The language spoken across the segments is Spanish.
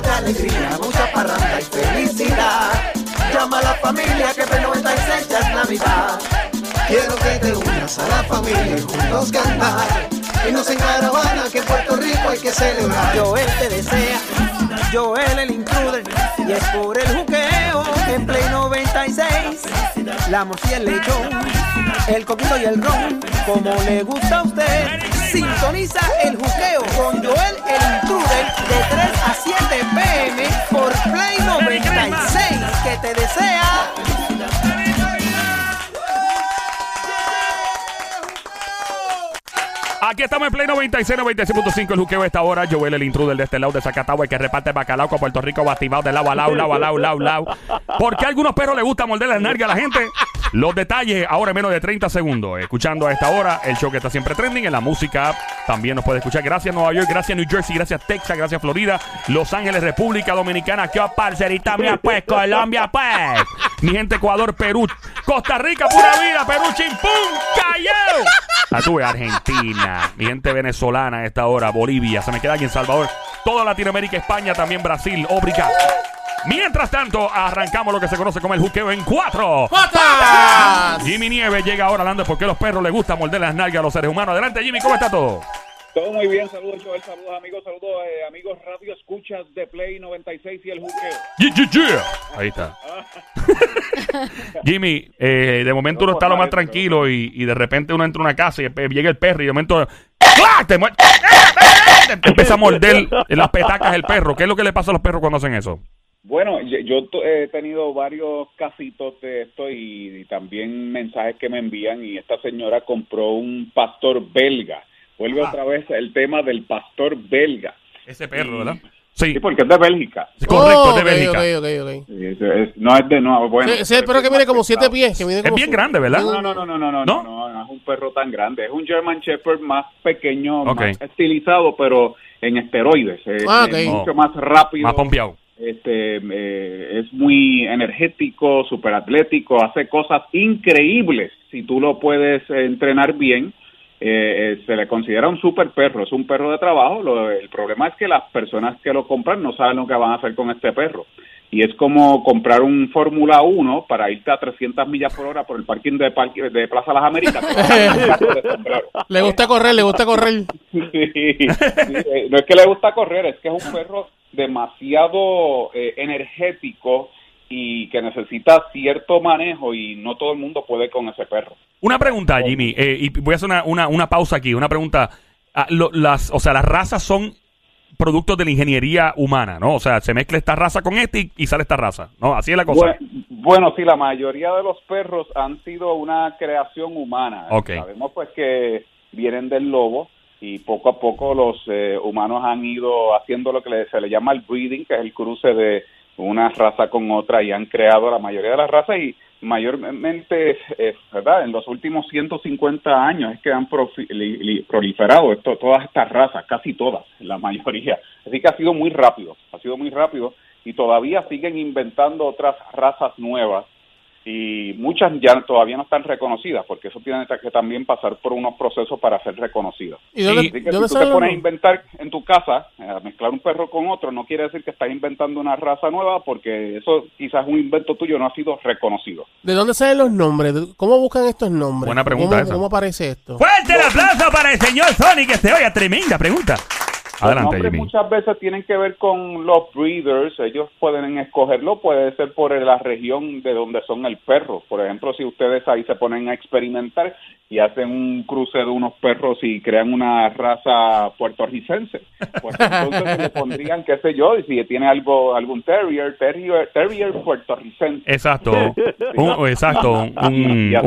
de alegría, mucha parranda y felicidad. Llama a la familia que Play 96 ya es Navidad. Quiero que te unas a la familia y juntos cantar. Irnos en caravana que en Puerto Rico hay que celebrar. Joel te desea, Joel el intruder, y es por el juqueo en Play 96. La morcilla, el lechón, el coquito y el ron, como le gusta a usted. Sintoniza el juqueo con Joel el intruder de 3 a estamos en Play 96, 96.5, el juqueo de esta hora. Joel, el intruder de este lado de Zacatagua, el que reparte bacalao con Puerto Rico, batimado de lado a lado, lado a lado, lado, lado. ¿Por qué a algunos perros les gusta morder la nalga a la gente? Los detalles ahora en menos de 30 segundos. Escuchando a esta hora el show que está siempre trending en la música. También nos puede escuchar. Gracias Nueva York, gracias New Jersey, gracias Texas, gracias Florida, Los Ángeles, República Dominicana. ¿Qué parcerita mía? Pues Colombia, pues. Mi gente, Ecuador, Perú, Costa Rica, pura vida, Perú, chimpum, callao. Tuve Argentina, mi gente venezolana a esta hora, Bolivia, se me queda aquí en Salvador, toda Latinoamérica, España, también Brasil, obrigado. Mientras tanto, arrancamos lo que se conoce como el juqueo en cuatro. ¡Patas! Jimmy Nieves llega ahora hablando de por qué a los perros les gusta morder las nalgas a los seres humanos. Adelante, Jimmy, ¿cómo está todo? Todo muy bien, saludos Joel, saludos amigos, saludos eh, amigos Radio Escuchas de Play 96 y el Juqueo. Yeah, yeah, yeah. Ahí está. Jimmy, eh, de momento uno está lo más tranquilo y, y de repente uno entra a una casa y llega el perro y de momento ¡clac! te muer- te empieza a morder las petacas del perro. ¿Qué es lo que le pasa a los perros cuando hacen eso? Bueno, yo, yo to- he tenido varios casitos de esto y, y también mensajes que me envían y esta señora compró un pastor belga. Vuelve Ah. otra vez el tema del pastor belga. Ese perro, ¿verdad? Sí, Sí, porque es de Bélgica. correcto, Oh, es de ok, Bélgica. ok, ok, ok. Sí, es- es- no es de no, bueno. Ese- ese perro que mide como siete pies. Que mide Es bien grande, ¿verdad? No, no, no, no, no, no, ¿No? no, no, no es un perro tan grande. Es un German Shepherd más pequeño, más estilizado, pero en esteroides. Es, Ah, es mucho Oh. más rápido. Más pompeado. Este, eh, es muy energético, súper atlético, hace cosas increíbles. Si tú lo puedes eh, entrenar bien, eh, eh, se le considera un super perro. Es un perro de trabajo. Lo- el problema es que las personas que lo compran no saben lo que van a hacer con este perro. Y es como comprar un Fórmula 1 para irte a 300 millas por hora por el parking de, parque- de Plaza Las Américas. Le gusta correr, le gusta correr. Sí, sí, eh, no es que le gusta correr, es que es un perro demasiado eh, energético y que necesita cierto manejo y no todo el mundo puede con ese perro. Una pregunta, Jimmy, eh, y voy a hacer una, una, una pausa aquí. Una pregunta. Ah, lo- las, o sea, las razas son productos de la ingeniería humana, ¿no? O sea, se mezcla esta raza con este y, y sale esta raza, ¿no? Así es la cosa. Bueno, bueno, sí, la mayoría de los perros han sido una creación humana. Sabemos pues que vienen del lobo y poco a poco los eh, humanos han ido haciendo lo que se le llama el breeding, que es el cruce de una raza con otra y han creado la mayoría de las razas y mayormente, eh, ¿verdad? En los últimos 150 años es que han li- li- proliferado esto, todas estas razas, casi todas, la mayoría. Así que ha sido muy rápido, ha sido muy rápido y todavía siguen inventando otras razas nuevas y muchas ya todavía no están reconocidas porque eso tiene que también pasar por unos procesos para ser reconocidos. ¿Y dónde, Así que dónde si tú te pones a inventar en tu casa, eh, a mezclar un perro con otro, no quiere decir que estás inventando una raza nueva porque eso quizás un invento tuyo no ha sido reconocido. ¿De dónde salen los nombres? ¿De- ¿Cómo buscan estos nombres? Buena pregunta ¿Cómo, esa. ¿Cómo aparece esto? Fuerte el aplauso para el señor Sonic, que se oiga tremenda pregunta. Los Adelante, nombres Jimmy. muchas veces tienen que ver con los breeders, ellos pueden escogerlo, puede ser por la región de donde son el perro. Por ejemplo, si ustedes ahí se ponen a experimentar y hacen un cruce de unos perros y crean una raza puertorricense, pues entonces le pondrían, qué sé yo, y si tiene algo algún terrier, terrier, terrier puertorricense. Exacto. Un- exacto. Un, Y así.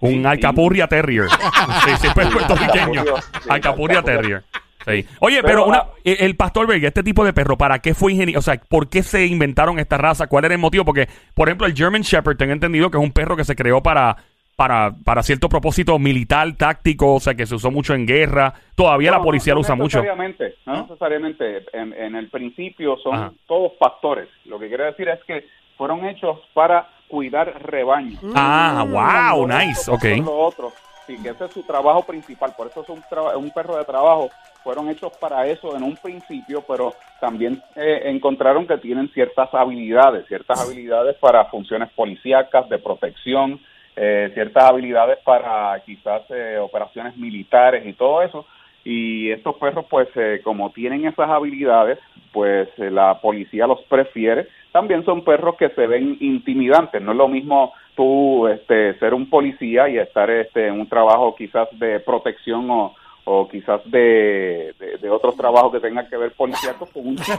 un, un Sí, sí. alcapurria terrier. Sí, sí, pues puertorriqueño. Alcapurria. terrier. Sí. Oye, pero, Pero, una, ah, eh, el pastor belga, este tipo de perro, ¿para qué fue ingeniero? O sea, ¿por qué se inventaron esta raza? ¿Cuál era el motivo? Porque, por ejemplo, el German Shepherd, tengo entendido que es un perro que se creó para, para, para cierto propósito militar, táctico, o sea, que se usó mucho en guerra. Todavía No, la policía no, lo usa mucho. necesariamente, No, necesariamente. En, en el principio son Ajá. todos pastores. Lo que quiere decir es que fueron hechos para cuidar rebaños. Ah, wow, Cuando nice, ok. pasó lo otro, Sí, que ese es su trabajo principal, por eso es un perro de trabajo. Fueron hechos para eso en un principio, pero también eh, encontraron que tienen ciertas habilidades, ciertas habilidades para funciones policíacas, de protección, eh, ciertas habilidades para quizás eh, operaciones militares y todo eso. Y estos perros, pues, eh, como tienen esas habilidades, pues eh, la policía los prefiere. También son perros que se ven intimidantes. No es lo mismo tú este, ser un policía y estar este, en un trabajo quizás de protección o, o quizás de, de, de otros trabajos que tengan que ver policíacos con un chihu,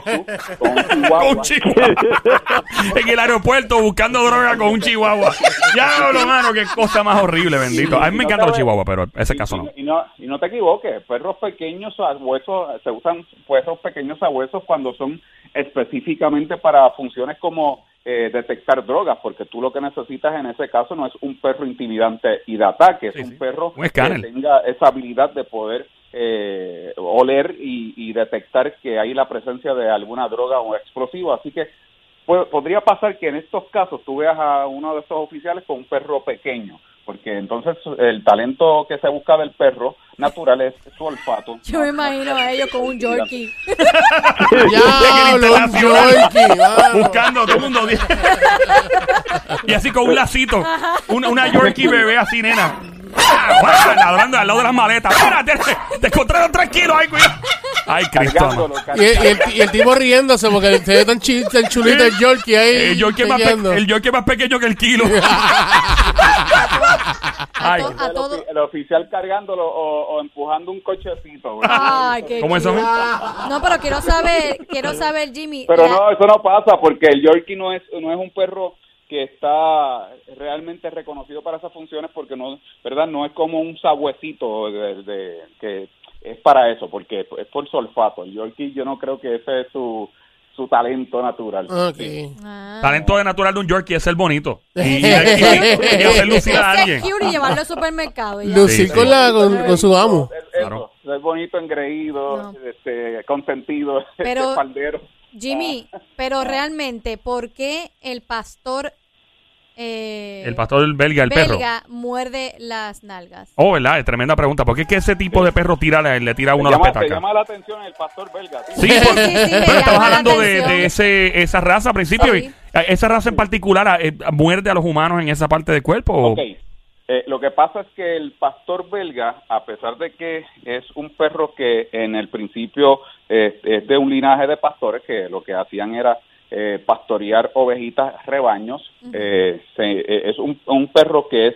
con un chihuahua. Con un chihuahua. en el aeropuerto buscando droga con un chihuahua. Ya, lo mano, qué cosa más horrible, bendito. A mí me encantan los chihuahuas, pero ese y- caso no. Y no, y no te equivoques, perros pequeños sabuesos, se usan perros pequeños sabuesos cuando son específicamente para funciones como eh, detectar drogas, porque tú lo que necesitas en ese caso no es un perro intimidante y de ataque, es un sí. perro Un que tenga esa habilidad de poder eh, oler y, y detectar que hay la presencia de alguna droga o explosivo, así que Pu- podría pasar que en estos casos tú veas a uno de estos oficiales con un perro pequeño, porque entonces el talento que se busca del perro natural es su olfato. Yo me imagino a ellos con un Yorkie. Diablo, un. Yorkie. Buscando todo el mundo. y así con un lacito. Una, una Yorkie bebé así, nena. Ah, Ladrando al lado de las maletas. Espérate, te encontraron tranquilo. Ay, cuidado. Ay, Cristo. Y, el- y el, y el tipo riéndose porque se ve tan, chi- tan chulito el Yorkie ahí. El Yorkie, más el Yorkie más pequeño que el kilo. To- a el, todo- el oficial cargándolo o, o empujando un cochecito. Ay, qué ¿Cómo es eso? No, pero quiero saber, quiero saber, Jimmy. Pero la- no, eso no pasa porque el Yorkie no es no es un perro que está realmente reconocido para esas funciones porque no, verdad, no es como un sabuesito de, de- que es para eso, porque es por su olfato. El Yorkie yo no creo que ese es su su talento natural. Ah. Talento de natural de un Yorkie es ser bonito. Y, y- y- y hacer lucir a alguien. y llevarlo al supermercado. Lucir Sí, sí. con, la, con, con su amo. Es, eso, Claro. es bonito, engreído, No. este, consentido, Pero- este faldero. Jimmy, pero realmente, ¿por qué el pastor eh, El pastor belga, el perro. belga muerde las nalgas? Oh, ¿verdad? Es tremenda pregunta. ¿Por qué es que ese tipo de perro tira, le, le tira a uno te, las llama, te llama la atención el pastor belga. tío. Sí, Sí, por- sí, sí, me pero estamos llama la hablando de, ese, esa raza al principio. Sí. y, ¿Esa raza en particular eh, muerde a los humanos en esa parte del cuerpo? o- Ok. Eh, lo que pasa es que el pastor belga, a pesar de que es un perro que en el principio eh, es de un linaje de pastores que lo que hacían era eh, pastorear ovejitas, rebaños, eh, se- eh, es un, un perro que es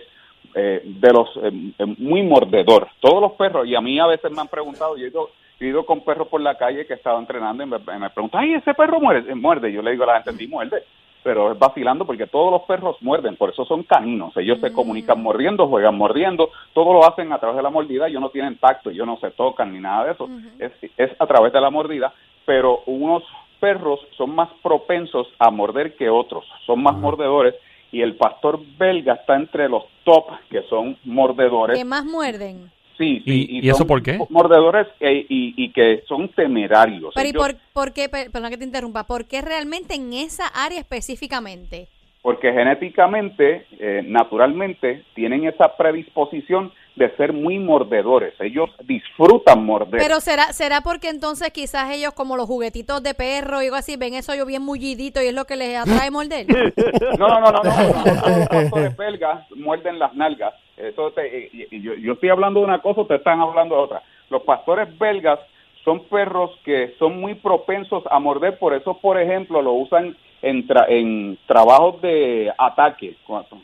eh, de los eh, muy mordedor. Todos los perros, y a mí a veces me han preguntado, yo he ido, yo he ido con perros por la calle que estaba entrenando y me, me preguntan, ay, ese perro muerde, muerde. Yo le digo a la gente, sí, muerde pero es vacilando porque todos los perros muerden, por eso son caninos, ellos se comunican mordiendo, juegan mordiendo, todo lo hacen a través de la mordida, ellos no tienen tacto, ellos no se tocan ni nada de eso, es, es a través de la mordida, pero unos perros son más propensos a morder que otros, son más mordedores y el pastor belga está entre los top que son mordedores. ¿Qué más muerden? Sí, sí, ¿Y- y eso por qué? Mordedores e- y, y que son temerarios. Pero ¿y Ellos- por, por qué, per- perdón que te interrumpa, por qué realmente en esa área específicamente? porque genéticamente, eh, naturalmente, tienen esa predisposición de ser muy mordedores. Ellos disfrutan morder. Pero será será porque entonces quizás ellos como los juguetitos de perro y algo así, ven eso yo bien mullidito y es lo que les atrae morder. No, no, no, no, no. no. Los pastores belgas muerden las nalgas. Eso te- y- y yo, yo estoy hablando de una cosa, ustedes están hablando de otra. Los pastores belgas son perros que son muy propensos a morder, por eso, por ejemplo, lo usan en, tra- en trabajos de ataque,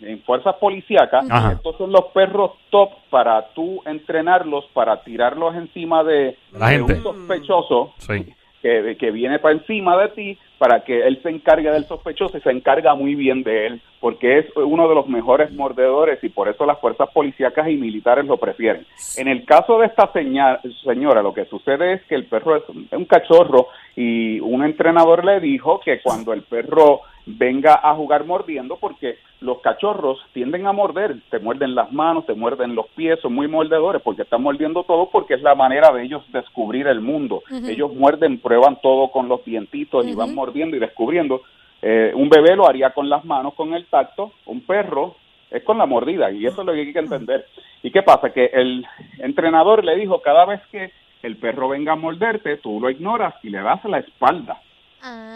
en fuerzas policíacas. Ajá. Estos son los perros top para tú entrenarlos, para tirarlos encima de, La de gente. un sospechoso Sí. que, que viene para encima de ti para que él se encargue del sospechoso y se encarga muy bien de él, porque es uno de los mejores mordedores y por eso las fuerzas policíacas y militares lo prefieren. En el caso de esta señora, lo que sucede es que el perro es un, un cachorro y un entrenador le dijo que cuando el perro venga a jugar mordiendo, porque los cachorros tienden a morder, te muerden las manos, te muerden los pies, son muy mordedores porque están mordiendo todo porque es la manera de ellos descubrir el mundo. Ellos muerden, prueban todo con los dientitos y van mordiendo y descubriendo. Eh, un bebé lo haría con las manos, con el tacto, un perro es con la mordida y eso es lo que hay que entender. ¿Y qué pasa? Que el entrenador le dijo, cada vez que el perro venga a morderte, tú lo ignoras y le das la espalda.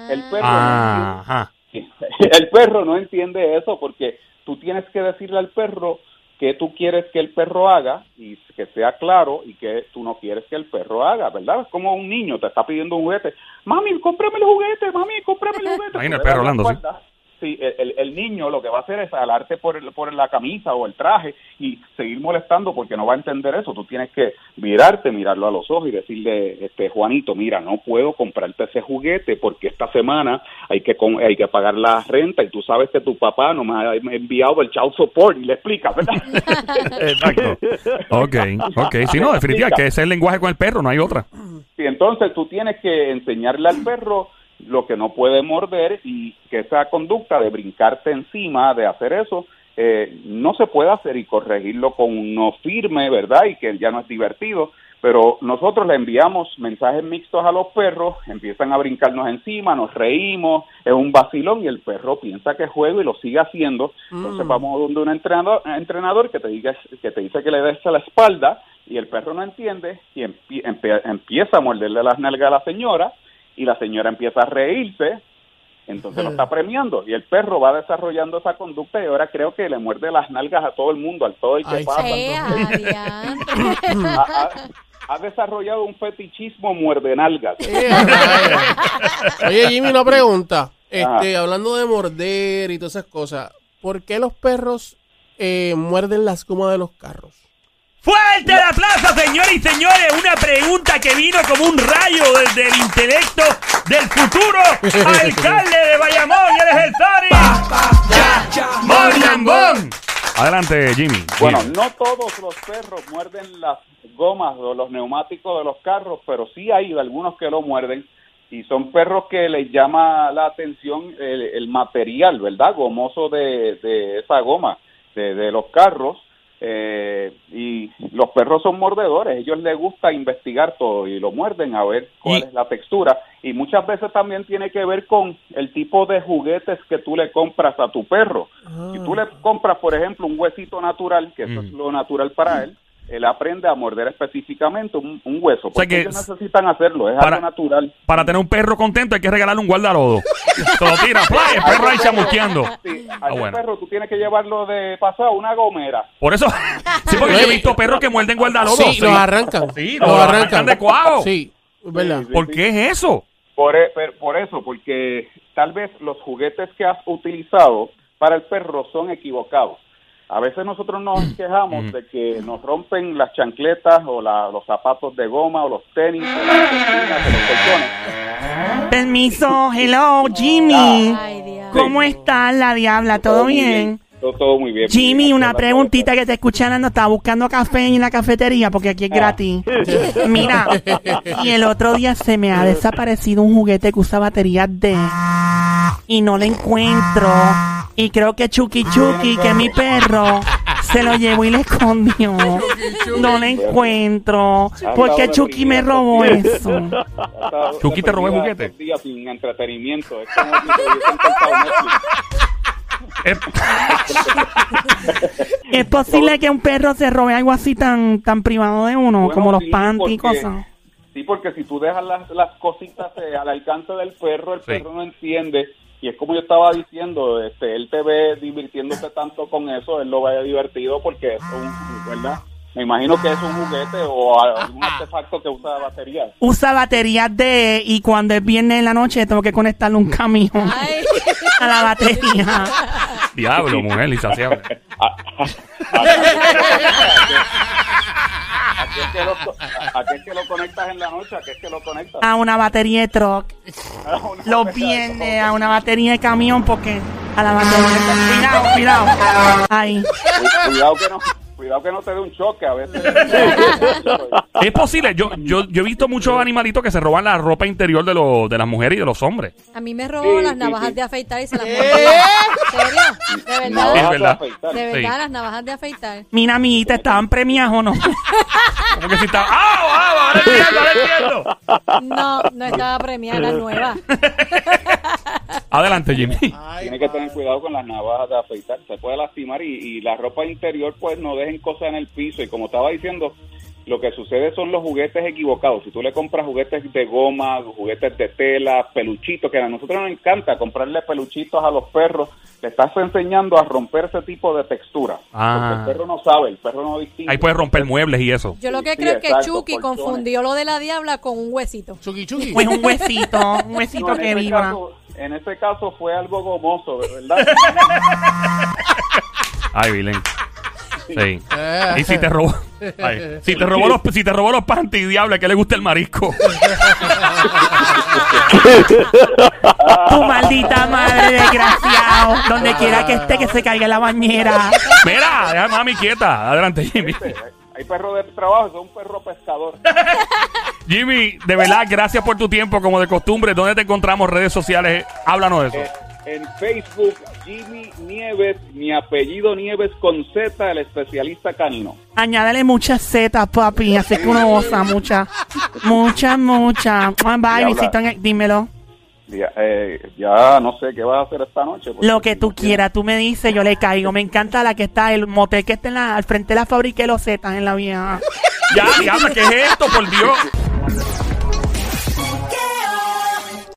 El perro, Ah, el perro no entiende eso porque tú tienes que decirle al perro que tú quieres que el perro haga y que sea claro y que tú no quieres que el perro haga, ¿verdad? Es como un niño te está pidiendo un juguete. Mami, cómprame el juguete, mami, cómprame el juguete. Imagina el perro la hablando, sí. Sí, el, niño lo que va a hacer es alarte por, el- por la camisa o el traje y seguir molestando porque no va a entender eso. Tú tienes que virarte, mirarlo a los ojos y decirle, este Juanito, mira, no puedo comprarte ese juguete porque esta semana hay que con- hay que pagar la renta y tú sabes que tu papá no me ha enviado el child support y le explicas, ¿verdad? Exacto. Ok, ok. Si no, definitivamente, que ese es el lenguaje con el perro, no hay otra. Sí, entonces tú tienes que enseñarle al perro lo que no puede morder y que esa conducta de brincarte encima, de hacer eso, eh, no se puede hacer y corregirlo con un no firme, ¿verdad? Y que ya no es divertido. Pero nosotros le enviamos mensajes mixtos a los perros, empiezan a brincarnos encima, nos reímos, es un vacilón y el perro piensa que es juego y lo sigue haciendo. Entonces vamos donde un entrenador, entrenador que te diga que te dice que le des a la espalda y el perro no entiende y empie- empie- empieza a morderle las nalgas a la señora y la señora empieza a reírse, entonces lo está premiando y el perro va desarrollando esa conducta y ahora creo que le muerde las nalgas a todo el mundo, al todo el que Ay, pasa. Entonces, ha, desarrollado un fetichismo muerde nalgas. Oye, Jimmy, una pregunta. Este, hablando de morder y todas esas cosas, ¿por qué los perros eh, muerden las gomas de los carros? Fuerte el aplauso, señores y señores. Una pregunta que vino como un rayo desde el intelecto del futuro alcalde de Bayamón. Y él es el Sari. Mornambón. Adelante, Jimmy. Bueno, Jimmy. no todos los perros muerden las gomas o los neumáticos de los carros, pero sí hay algunos que lo muerden y son perros que les llama la atención el, el material, ¿verdad? Gomoso de, de esa goma de, de los carros. Eh, y los perros son mordedores, ellos les gusta investigar todo y lo muerden a ver cuál es la textura. Y muchas veces también tiene que ver con el tipo de juguetes que tú le compras a tu perro. Si tú le compras, por ejemplo, un huesito natural, que eso es Mm. lo natural para él, él aprende a morder específicamente un, un hueso. Porque que ellos s- necesitan hacerlo, es para- algo natural. Para tener un perro contento hay que regalarle un guardalodo. Se lo tira, play, el perro ahí chamusqueando. Sí, a Ah, ese bueno. perro tú tienes que llevarlo de pasado a una gomera. Por eso, sí, porque yo he visto perros que muerden guardalodo. Sí, los arrancan. Sí, los arrancan de cuajo. Sí, verdad. Sí, sí. ¿Por qué es eso? Por, e- por eso, porque tal vez los juguetes que has utilizado para el perro son equivocados. A veces nosotros nos quejamos de que nos rompen las chancletas o la- los zapatos de goma o los tenis o las cortinas o los colchones. Permiso, hello, Jimmy. Ay, Dios. ¿Cómo estás, la diabla? ¿Todo bien? Todo, todo muy bien. Jimmy, una preguntita que te escuché hablando. Estaba buscando café en la cafetería porque aquí es gratis. Mira, y el otro día se me ha desaparecido un juguete que usa baterías D y no lo encuentro. Y creo que Chucky Chucky, que es mi perro, se lo llevó y le escondió. No lo encuentro. ¿Por qué Chucky me robó eso? Chucky te robó el juguete. sin entretenimiento. Es como si te hubiesen cortado Netflix. Es- ¿Es posible que un perro se robe algo así tan tan privado de uno, Bueno, como los sí, panties y porque- cosas? Sí, porque si tú dejas las, las cositas eh, al alcance del perro, el Sí. perro no entiende. Y es como yo estaba diciendo, este, él te ve divirtiéndose tanto con eso, él lo ve divertido porque es un, ¿verdad? Me imagino que es un juguete o algún artefacto que usa batería. Usa baterías de y cuando es viernes en la noche tengo que conectarle un camión Ay. a la batería. Diablo, mujer, insaciable. ¿A qué es que lo, es que lo conectas en la noche? ¿A qué es que lo conectas? A una batería de truck. Los viernes a una batería de camión porque a la batería. Cuidado, cuidado. Cu- Cuidado que no, cuidado que no te dé un choque a veces. Es posible. Yo, yo, yo he visto muchos animalitos que se roban la ropa interior de, los de las mujeres y de los hombres. A mí me robó Sí, las sí, navajas sí. de afeitar y se las mordía. ¿En serio? De verdad. Navajas de verdad. afeitar. De Sí. verdad, las navajas de afeitar. Mira, amiguita, ¿estaban premiadas o no? Como que si está. ¡Ah! ¡Ah! ¡Ahora entiendo! ¡Ahora entiendo! No, no estaba premiada, era nueva. Adelante, Jimmy. Ay, Tiene que tener cuidado con las navajas de afeitar, se puede lastimar y, y la ropa interior pues no dejen cosas en el piso y como estaba diciendo, lo que sucede son los juguetes equivocados. Si tú le compras juguetes de goma, juguetes de tela, peluchitos, que a nosotros nos encanta comprarle peluchitos a los perros, le estás enseñando a romper ese tipo de textura. Ah. Porque el perro no sabe, el perro no distingue. Ahí puedes romper muebles y eso. Yo lo que Sí, creo es que Chucky confundió lo de la diabla con un huesito. Chucky Chucky. Pues un huesito, un huesito No, que vibra. caso, en ese caso fue algo gomoso, ¿verdad? Ay, Vilén. Sí. Y si te robó, ay, si te robó los, si te robó los panties, diablo, que le gusta el marisco. Tu maldita madre, desgraciado. Donde quiera que esté, que se caiga en la bañera. Mira, deja mami quieta. Adelante, Jimmy. Hay perro de trabajo, es un perro pescador. Jimmy, de verdad, gracias por tu tiempo, como de costumbre. ¿Dónde te encontramos? Redes sociales. Háblanos de Eh, eso. en Facebook, Jimmy Nieves, mi apellido Nieves con Z, el especialista canino. Añádele muchas setas, papi. Así que uno goza mucha. Mucha, mucha. Bye, Diabla. visito en el- dímelo. Ya, eh, ya no sé qué vas a hacer esta noche. Lo que tú quieras, tú me dices, yo le caigo. Me encanta la que está, el motel que está en la, al frente de la fábrica de los zetas en la vieja. Ya, diablo, ¿qué es esto, por Dios?